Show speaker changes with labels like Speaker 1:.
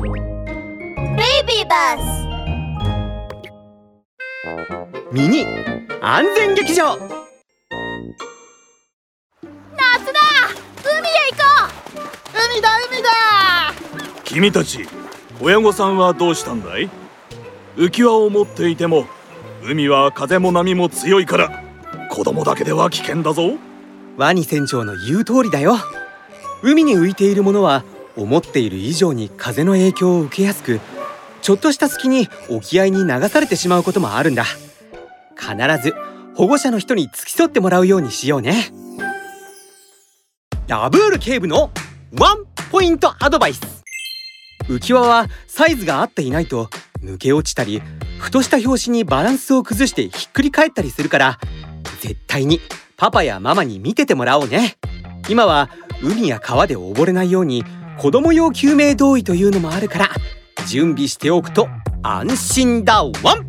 Speaker 1: ベイビーバ
Speaker 2: スミニ安全劇場。夏だ。
Speaker 1: 海へ行こ
Speaker 3: う。海だ海だ。
Speaker 4: 君たち親御さんはどうしたんだい？浮き輪を持っていても海は風も波も強いから子供だけでは危険だぞ。
Speaker 2: ワニ船長の言う通りだよ。海に浮いているものは思っている以上に風の影響を受けやすくちょっとした隙に沖合に流されてしまうこともあるんだ。必ず保護者の人に付き添ってもらうようにしようね。ラブール警部のワンポイントアドバイス。浮き輪はサイズが合っていないと抜け落ちたりふとした拍子にバランスを崩してひっくり返ったりするから絶対にパパやママに見ててもらおうね。今は海や川で溺れないように子供用救命胴衣というのもあるから準備しておくと安心だワン。